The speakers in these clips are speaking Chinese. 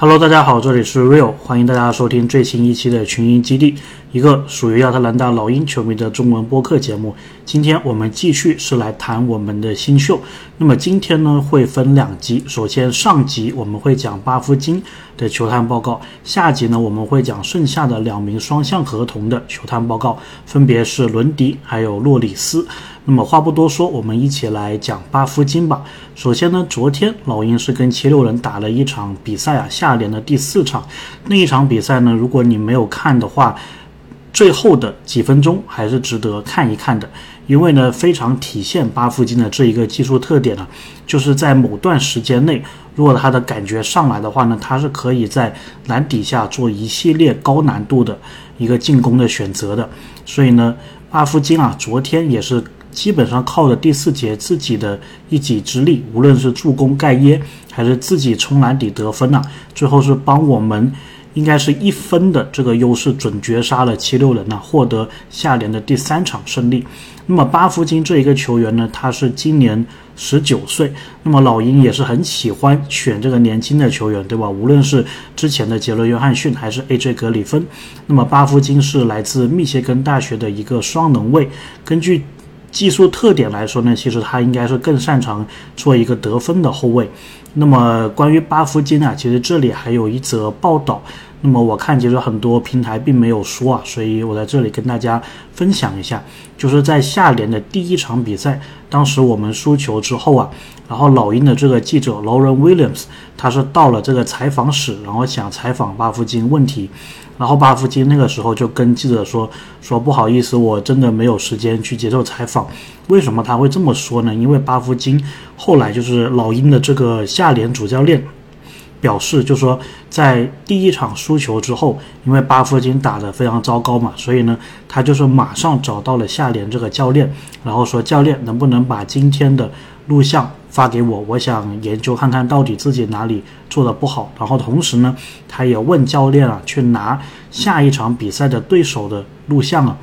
Hello，大家好，这里是 Real，欢迎大家收听最新一期的群英基地，一个属于亚特兰大老鹰球迷的中文播客节目。今天我们继续是来谈我们的新秀。那么今天呢会分两集，首先上集我们会讲巴夫金的球探报告，下集呢我们会讲剩下的两名双向合同的球探报告，分别是伦迪还有洛里斯。那么话不多说，我们一起来讲巴夫金吧。首先呢，昨天老鹰是跟七六人打了一场比赛啊，下联的第四场。那一场比赛呢，如果你没有看的话，最后的几分钟还是值得看一看的，因为呢，非常体现巴夫金的这一个技术特点呢，就是在某段时间内，如果他的感觉上来的话呢，他是可以在篮底下做一系列高难度的一个进攻的选择的。所以呢，巴夫金啊，昨天也是。基本上靠着第四节自己的一己之力，无论是助攻盖耶，还是自己冲篮底得分呐，最后是帮我们应该是一分的这个优势准绝杀了七六人呐，获得下联的第三场胜利。那么巴夫金这一个球员呢，他是今年十九岁，那么老鹰也是很喜欢选这个年轻的球员，对吧？无论是之前的杰伦约翰逊还是 AJ 格里芬，那么巴夫金是来自密歇根大学的一个双能卫，根据。技术特点来说呢，其实他应该是更擅长做一个得分的后卫。那么关于巴夫金啊，其实这里还有一则报道。那么我看其实很多平台并没有说啊，所以我在这里跟大家分享一下，就是在下联的第一场比赛，当时我们输球之后啊，然后老鹰的这个记者 Lauren Williams 他是到了这个采访室，然后想采访巴夫金问题。然后巴夫金那个时候就跟记者说：“说不好意思，我真的没有时间去接受采访。为什么他会这么说呢？因为巴夫金后来就是老鹰的这个下联主教练表示，就说在第一场输球之后，因为巴夫金打得非常糟糕嘛，所以呢，他就是马上找到了下联这个教练，然后说教练能不能把今天的录像。”发给我，我想研究看看到底自己哪里做的不好。然后同时呢，他也问教练啊，去拿下一场比赛的对手的录像啊。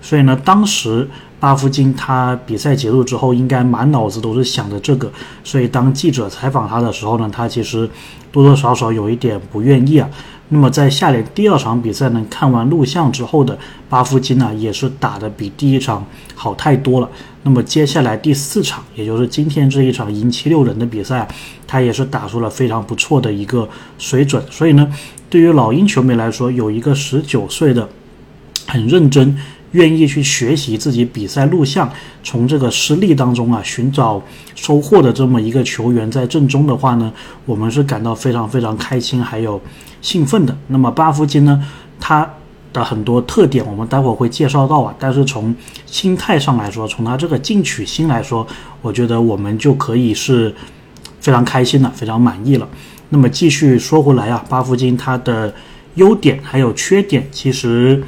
所以呢，当时巴夫金他比赛结束之后，应该满脑子都是想着这个。所以当记者采访他的时候呢，他其实多多少少有一点不愿意啊。那么在下联第二场比赛呢，看完录像之后的巴夫金呢，也是打得比第一场好太多了。那么接下来第四场，也就是今天这一场赢七六人的比赛，他也是打出了非常不错的一个水准。所以呢，对于老鹰球迷来说，有一个十九岁的很认真、愿意去学习自己比赛录像，从这个失利当中啊寻找收获的这么一个球员在阵中的话呢，我们是感到非常非常开心，还有。兴奋的，那么巴夫金呢？他的很多特点我们待会儿会介绍到啊。但是从心态上来说，从他这个进取心来说，我觉得我们就可以是非常开心的，非常满意了。那么继续说回来啊，巴夫金他的优点还有缺点，其实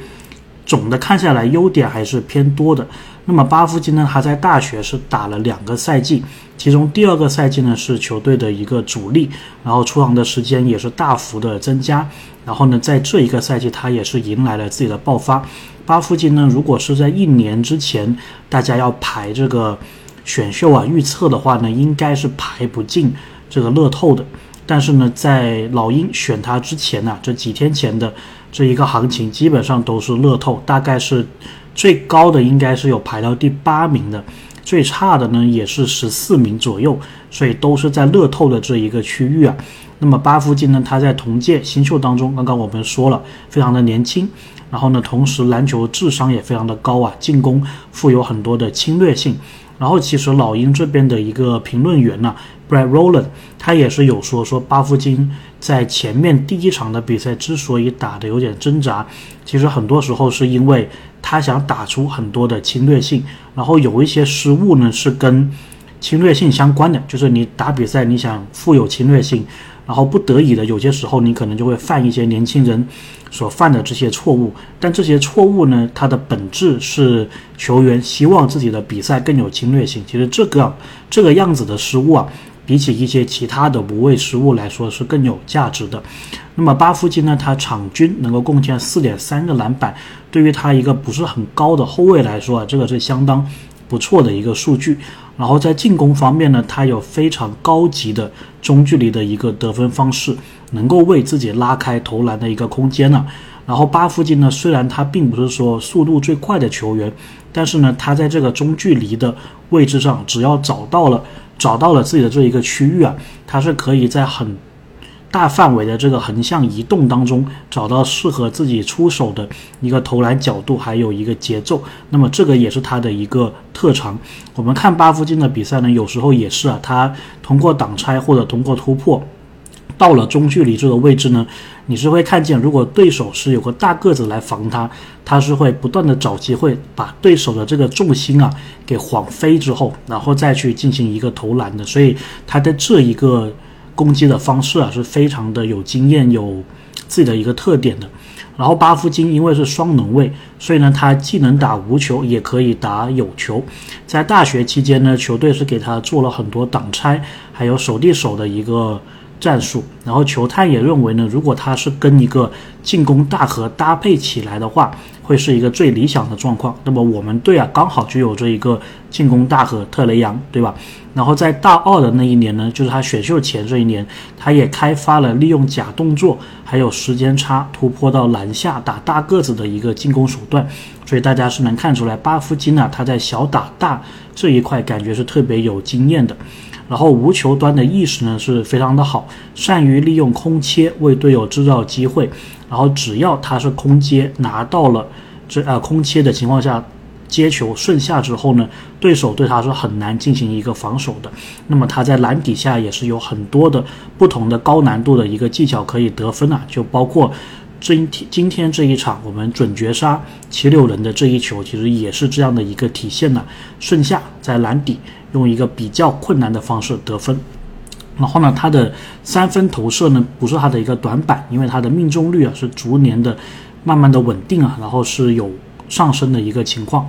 总的看下来，优点还是偏多的。那么巴夫金呢？他在大学是打了两个赛季，其中第二个赛季呢是球队的一个主力，然后出场的时间也是大幅的增加。然后呢，在这一个赛季，他也是迎来了自己的爆发。巴夫金呢，如果是在一年之前，大家要排这个选秀啊预测的话呢，应该是排不进这个乐透的。但是呢，在老鹰选他之前呢，这几天前的这一个行情，基本上都是乐透，大概是。最高的应该是有排到第八名的，最差的呢也是十四名左右，所以都是在乐透的这一个区域啊。那么巴夫金呢，他在同届新秀当中，刚刚我们说了，非常的年轻，然后呢，同时篮球智商也非常的高啊，进攻富有很多的侵略性。然后其实老鹰这边的一个评论员呢，Brad Rowland，他也是有说说巴夫金在前面第一场的比赛之所以打的有点挣扎，其实很多时候是因为。他想打出很多的侵略性，然后有一些失误呢是跟侵略性相关的，就是你打比赛你想富有侵略性，然后不得已的有些时候你可能就会犯一些年轻人所犯的这些错误，但这些错误呢，它的本质是球员希望自己的比赛更有侵略性，其实这个这个样子的失误啊。比起一些其他的无谓失误来说是更有价值的。那么巴夫金呢？他场均能够贡献四点三个篮板，对于他一个不是很高的后卫来说啊，这个是相当不错的一个数据。然后在进攻方面呢，他有非常高级的中距离的一个得分方式，能够为自己拉开投篮的一个空间呢。然后巴夫金呢，虽然他并不是说速度最快的球员，但是呢，他在这个中距离的位置上，只要找到了找到了自己的这一个区域啊，他是可以在很。大范围的这个横向移动当中，找到适合自己出手的一个投篮角度，还有一个节奏。那么这个也是他的一个特长。我们看巴夫金的比赛呢，有时候也是啊，他通过挡拆或者通过突破，到了中距离这个位置呢，你是会看见，如果对手是有个大个子来防他，他是会不断的找机会把对手的这个重心啊给晃飞之后，然后再去进行一个投篮的。所以他的这一个。攻击的方式啊是非常的有经验，有自己的一个特点的。然后巴夫金因为是双能卫，所以呢他既能打无球，也可以打有球。在大学期间呢，球队是给他做了很多挡拆，还有手递手的一个战术。然后球探也认为呢，如果他是跟一个进攻大核搭配起来的话。会是一个最理想的状况。那么我们队啊，刚好就有这一个进攻大核特雷杨，对吧？然后在大二的那一年呢，就是他选秀前这一年，他也开发了利用假动作，还有时间差突破到篮下打大个子的一个进攻手段。所以大家是能看出来，巴夫金啊，他在小打大这一块感觉是特别有经验的。然后无球端的意识呢是非常的好，善于利用空切为队友制造机会。然后只要他是空接拿到了这呃空切的情况下接球顺下之后呢，对手对他是很难进行一个防守的。那么他在篮底下也是有很多的不同的高难度的一个技巧可以得分啊，就包括今天今天这一场我们准绝杀七六人的这一球，其实也是这样的一个体现呢。顺下在篮底用一个比较困难的方式得分。然后呢，他的三分投射呢不是他的一个短板，因为他的命中率啊是逐年的慢慢的稳定啊，然后是有上升的一个情况。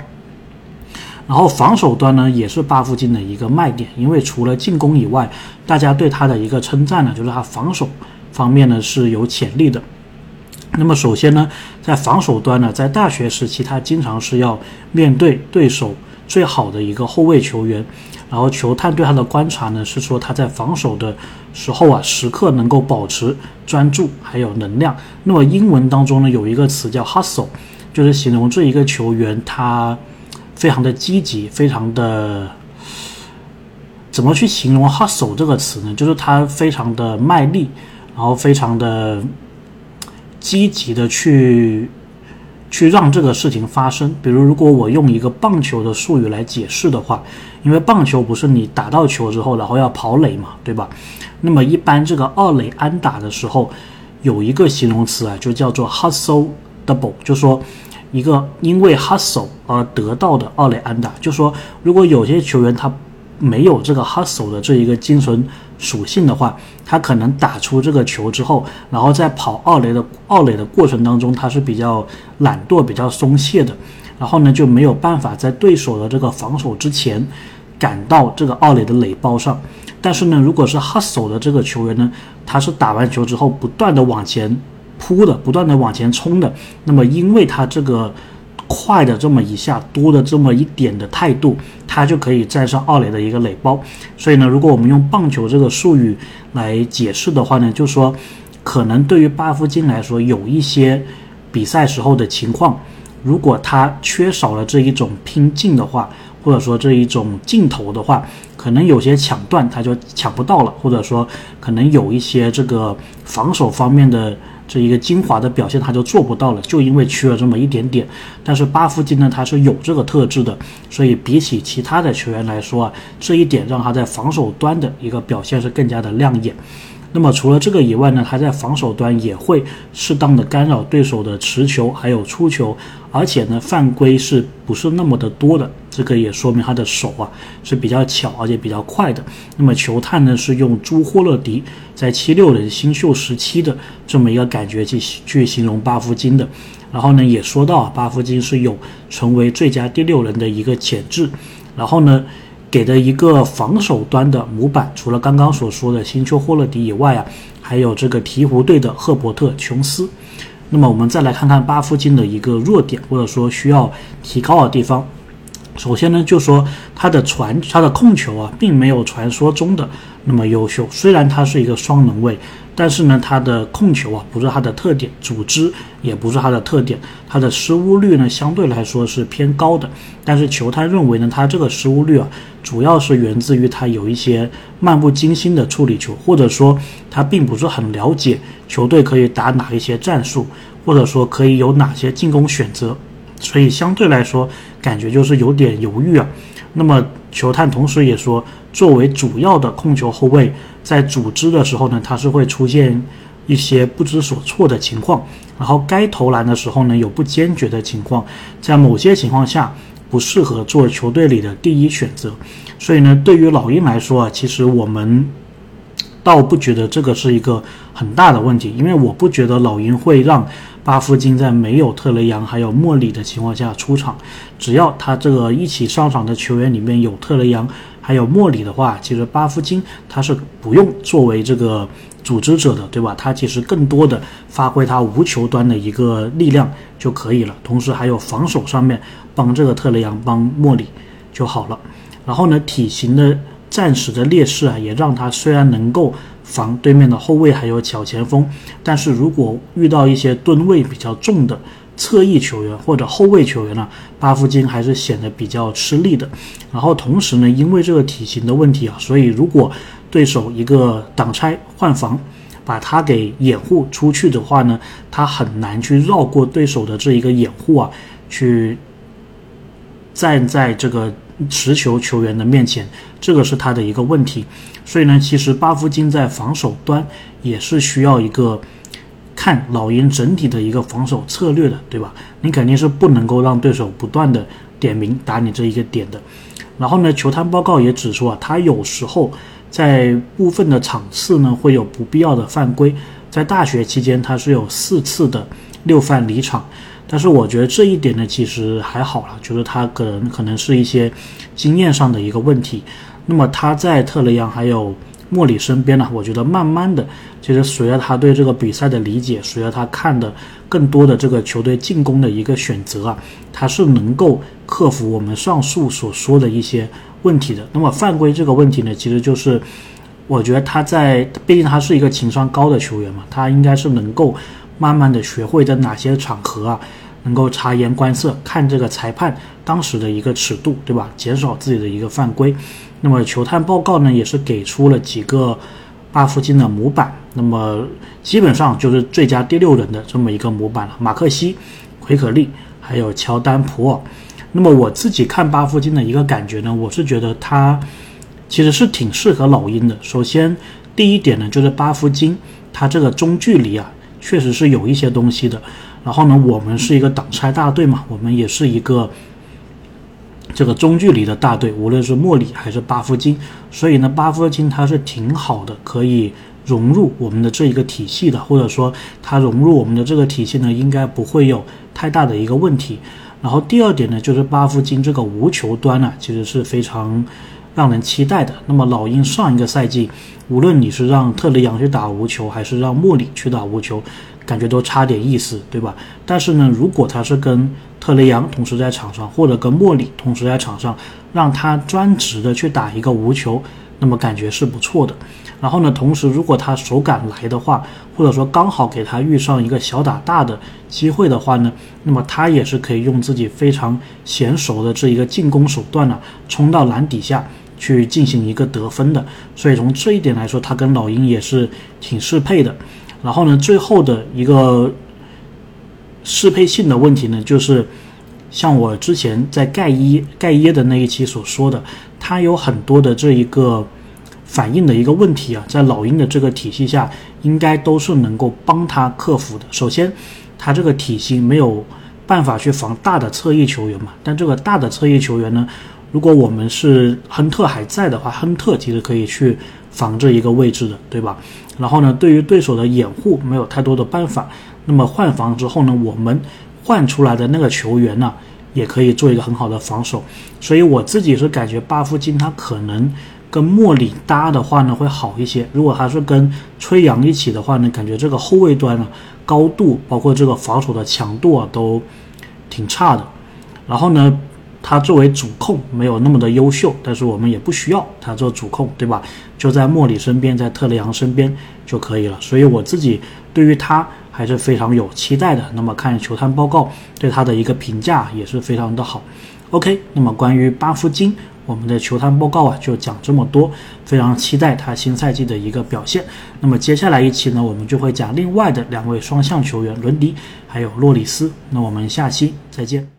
然后防守端呢也是巴夫金的一个卖点，因为除了进攻以外，大家对他的一个称赞呢就是他防守方面呢是有潜力的。那么首先呢，在防守端呢，在大学时期他经常是要面对对手最好的一个后卫球员。然后球探对他的观察呢，是说他在防守的时候啊，时刻能够保持专注还有能量。那么英文当中呢，有一个词叫 hustle，就是形容这一个球员他非常的积极，非常的怎么去形容 hustle 这个词呢？就是他非常的卖力，然后非常的积极的去。去让这个事情发生。比如，如果我用一个棒球的术语来解释的话，因为棒球不是你打到球之后，然后要跑垒嘛，对吧？那么一般这个二垒安打的时候，有一个形容词啊，就叫做 hustle double，就说一个因为 hustle 而得到的二垒安打。就说如果有些球员他没有这个 hustle 的这一个精神属性的话，他可能打出这个球之后，然后在跑奥雷的奥雷的过程当中，他是比较懒惰、比较松懈的，然后呢就没有办法在对手的这个防守之前赶到这个奥雷的垒包上。但是呢，如果是 hustle 的这个球员呢，他是打完球之后不断的往前扑的，不断的往前冲的，那么因为他这个。快的这么一下，多的这么一点的态度，他就可以战胜二垒的一个垒包。所以呢，如果我们用棒球这个术语来解释的话呢，就说可能对于巴夫金来说，有一些比赛时候的情况，如果他缺少了这一种拼劲的话，或者说这一种劲头的话，可能有些抢断他就抢不到了，或者说可能有一些这个防守方面的。这一个精华的表现，他就做不到了，就因为缺了这么一点点。但是巴夫金呢，他是有这个特质的，所以比起其他的球员来说啊，这一点让他在防守端的一个表现是更加的亮眼。那么除了这个以外呢，他在防守端也会适当的干扰对手的持球还有出球，而且呢犯规是不是那么的多的？这个也说明他的手啊是比较巧而且比较快的。那么球探呢是用朱霍勒迪在七六人新秀时期的这么一个感觉去去形容巴夫金的，然后呢也说到啊巴夫金是有成为最佳第六人的一个潜质，然后呢。给的一个防守端的模板，除了刚刚所说的新秀霍勒迪以外啊，还有这个鹈鹕队的赫伯特琼斯。那么我们再来看看巴夫金的一个弱点，或者说需要提高的地方。首先呢，就说他的传他的控球啊，并没有传说中的那么优秀。虽然他是一个双能卫，但是呢，他的控球啊不是他的特点，组织也不是他的特点，他的失误率呢相对来说是偏高的。但是球探认为呢，他这个失误率啊，主要是源自于他有一些漫不经心的处理球，或者说他并不是很了解球队可以打哪一些战术，或者说可以有哪些进攻选择。所以相对来说，感觉就是有点犹豫啊。那么球探同时也说，作为主要的控球后卫，在组织的时候呢，他是会出现一些不知所措的情况。然后该投篮的时候呢，有不坚决的情况，在某些情况下不适合做球队里的第一选择。所以呢，对于老鹰来说啊，其实我们倒不觉得这个是一个很大的问题，因为我不觉得老鹰会让。巴夫金在没有特雷杨还有莫里的情况下出场，只要他这个一起上场的球员里面有特雷杨还有莫里的话，其实巴夫金他是不用作为这个组织者的，对吧？他其实更多的发挥他无球端的一个力量就可以了，同时还有防守上面帮这个特雷杨帮莫里就好了。然后呢，体型的暂时的劣势啊，也让他虽然能够。防对面的后卫还有小前锋，但是如果遇到一些吨位比较重的侧翼球员或者后卫球员呢，巴夫金还是显得比较吃力的。然后同时呢，因为这个体型的问题啊，所以如果对手一个挡拆换防，把他给掩护出去的话呢，他很难去绕过对手的这一个掩护啊，去站在这个持球球员的面前，这个是他的一个问题。所以呢，其实巴夫金在防守端也是需要一个看老鹰整体的一个防守策略的，对吧？你肯定是不能够让对手不断的点名打你这一个点的。然后呢，球探报告也指出啊，他有时候在部分的场次呢会有不必要的犯规。在大学期间，他是有四次的六犯离场，但是我觉得这一点呢其实还好了，就是他可能可能是一些经验上的一个问题。那么他在特雷杨还有莫里身边呢，我觉得慢慢的，其实随着他对这个比赛的理解，随着他看的更多的这个球队进攻的一个选择啊，他是能够克服我们上述所说的一些问题的。那么犯规这个问题呢，其实就是我觉得他在，毕竟他是一个情商高的球员嘛，他应该是能够慢慢的学会在哪些场合啊，能够察言观色，看这个裁判当时的一个尺度，对吧？减少自己的一个犯规。那么球探报告呢，也是给出了几个巴夫金的模板，那么基本上就是最佳第六人的这么一个模板了。马克西、奎可利还有乔丹普尔。那么我自己看巴夫金的一个感觉呢，我是觉得他其实是挺适合老鹰的。首先第一点呢，就是巴夫金他这个中距离啊，确实是有一些东西的。然后呢，我们是一个挡拆大队嘛，我们也是一个。这个中距离的大队，无论是莫里还是巴夫金，所以呢，巴夫金他是挺好的，可以融入我们的这一个体系的，或者说他融入我们的这个体系呢，应该不会有太大的一个问题。然后第二点呢，就是巴夫金这个无球端呢，其实是非常让人期待的。那么老鹰上一个赛季，无论你是让特雷杨去打无球，还是让莫里去打无球。感觉都差点意思，对吧？但是呢，如果他是跟特雷杨同时在场上，或者跟莫里同时在场上，让他专职的去打一个无球，那么感觉是不错的。然后呢，同时如果他手感来的话，或者说刚好给他遇上一个小打大的机会的话呢，那么他也是可以用自己非常娴熟的这一个进攻手段呢，冲到篮底下去进行一个得分的。所以从这一点来说，他跟老鹰也是挺适配的。然后呢，最后的一个适配性的问题呢，就是像我之前在盖伊盖耶的那一期所说的，他有很多的这一个反应的一个问题啊，在老鹰的这个体系下，应该都是能够帮他克服的。首先，他这个体型没有办法去防大的侧翼球员嘛，但这个大的侧翼球员呢，如果我们是亨特还在的话，亨特其实可以去防这一个位置的，对吧？然后呢，对于对手的掩护没有太多的办法。那么换防之后呢，我们换出来的那个球员呢，也可以做一个很好的防守。所以我自己是感觉巴夫金他可能跟莫里搭的话呢会好一些。如果他是跟崔杨一起的话呢，感觉这个后卫端呢高度包括这个防守的强度啊都挺差的。然后呢。他作为主控没有那么的优秀，但是我们也不需要他做主控，对吧？就在莫里身边，在特雷杨身边就可以了。所以我自己对于他还是非常有期待的。那么看球探报告对他的一个评价也是非常的好。OK，那么关于巴夫金，我们的球探报告啊就讲这么多，非常期待他新赛季的一个表现。那么接下来一期呢，我们就会讲另外的两位双向球员伦迪还有洛里斯。那我们下期再见。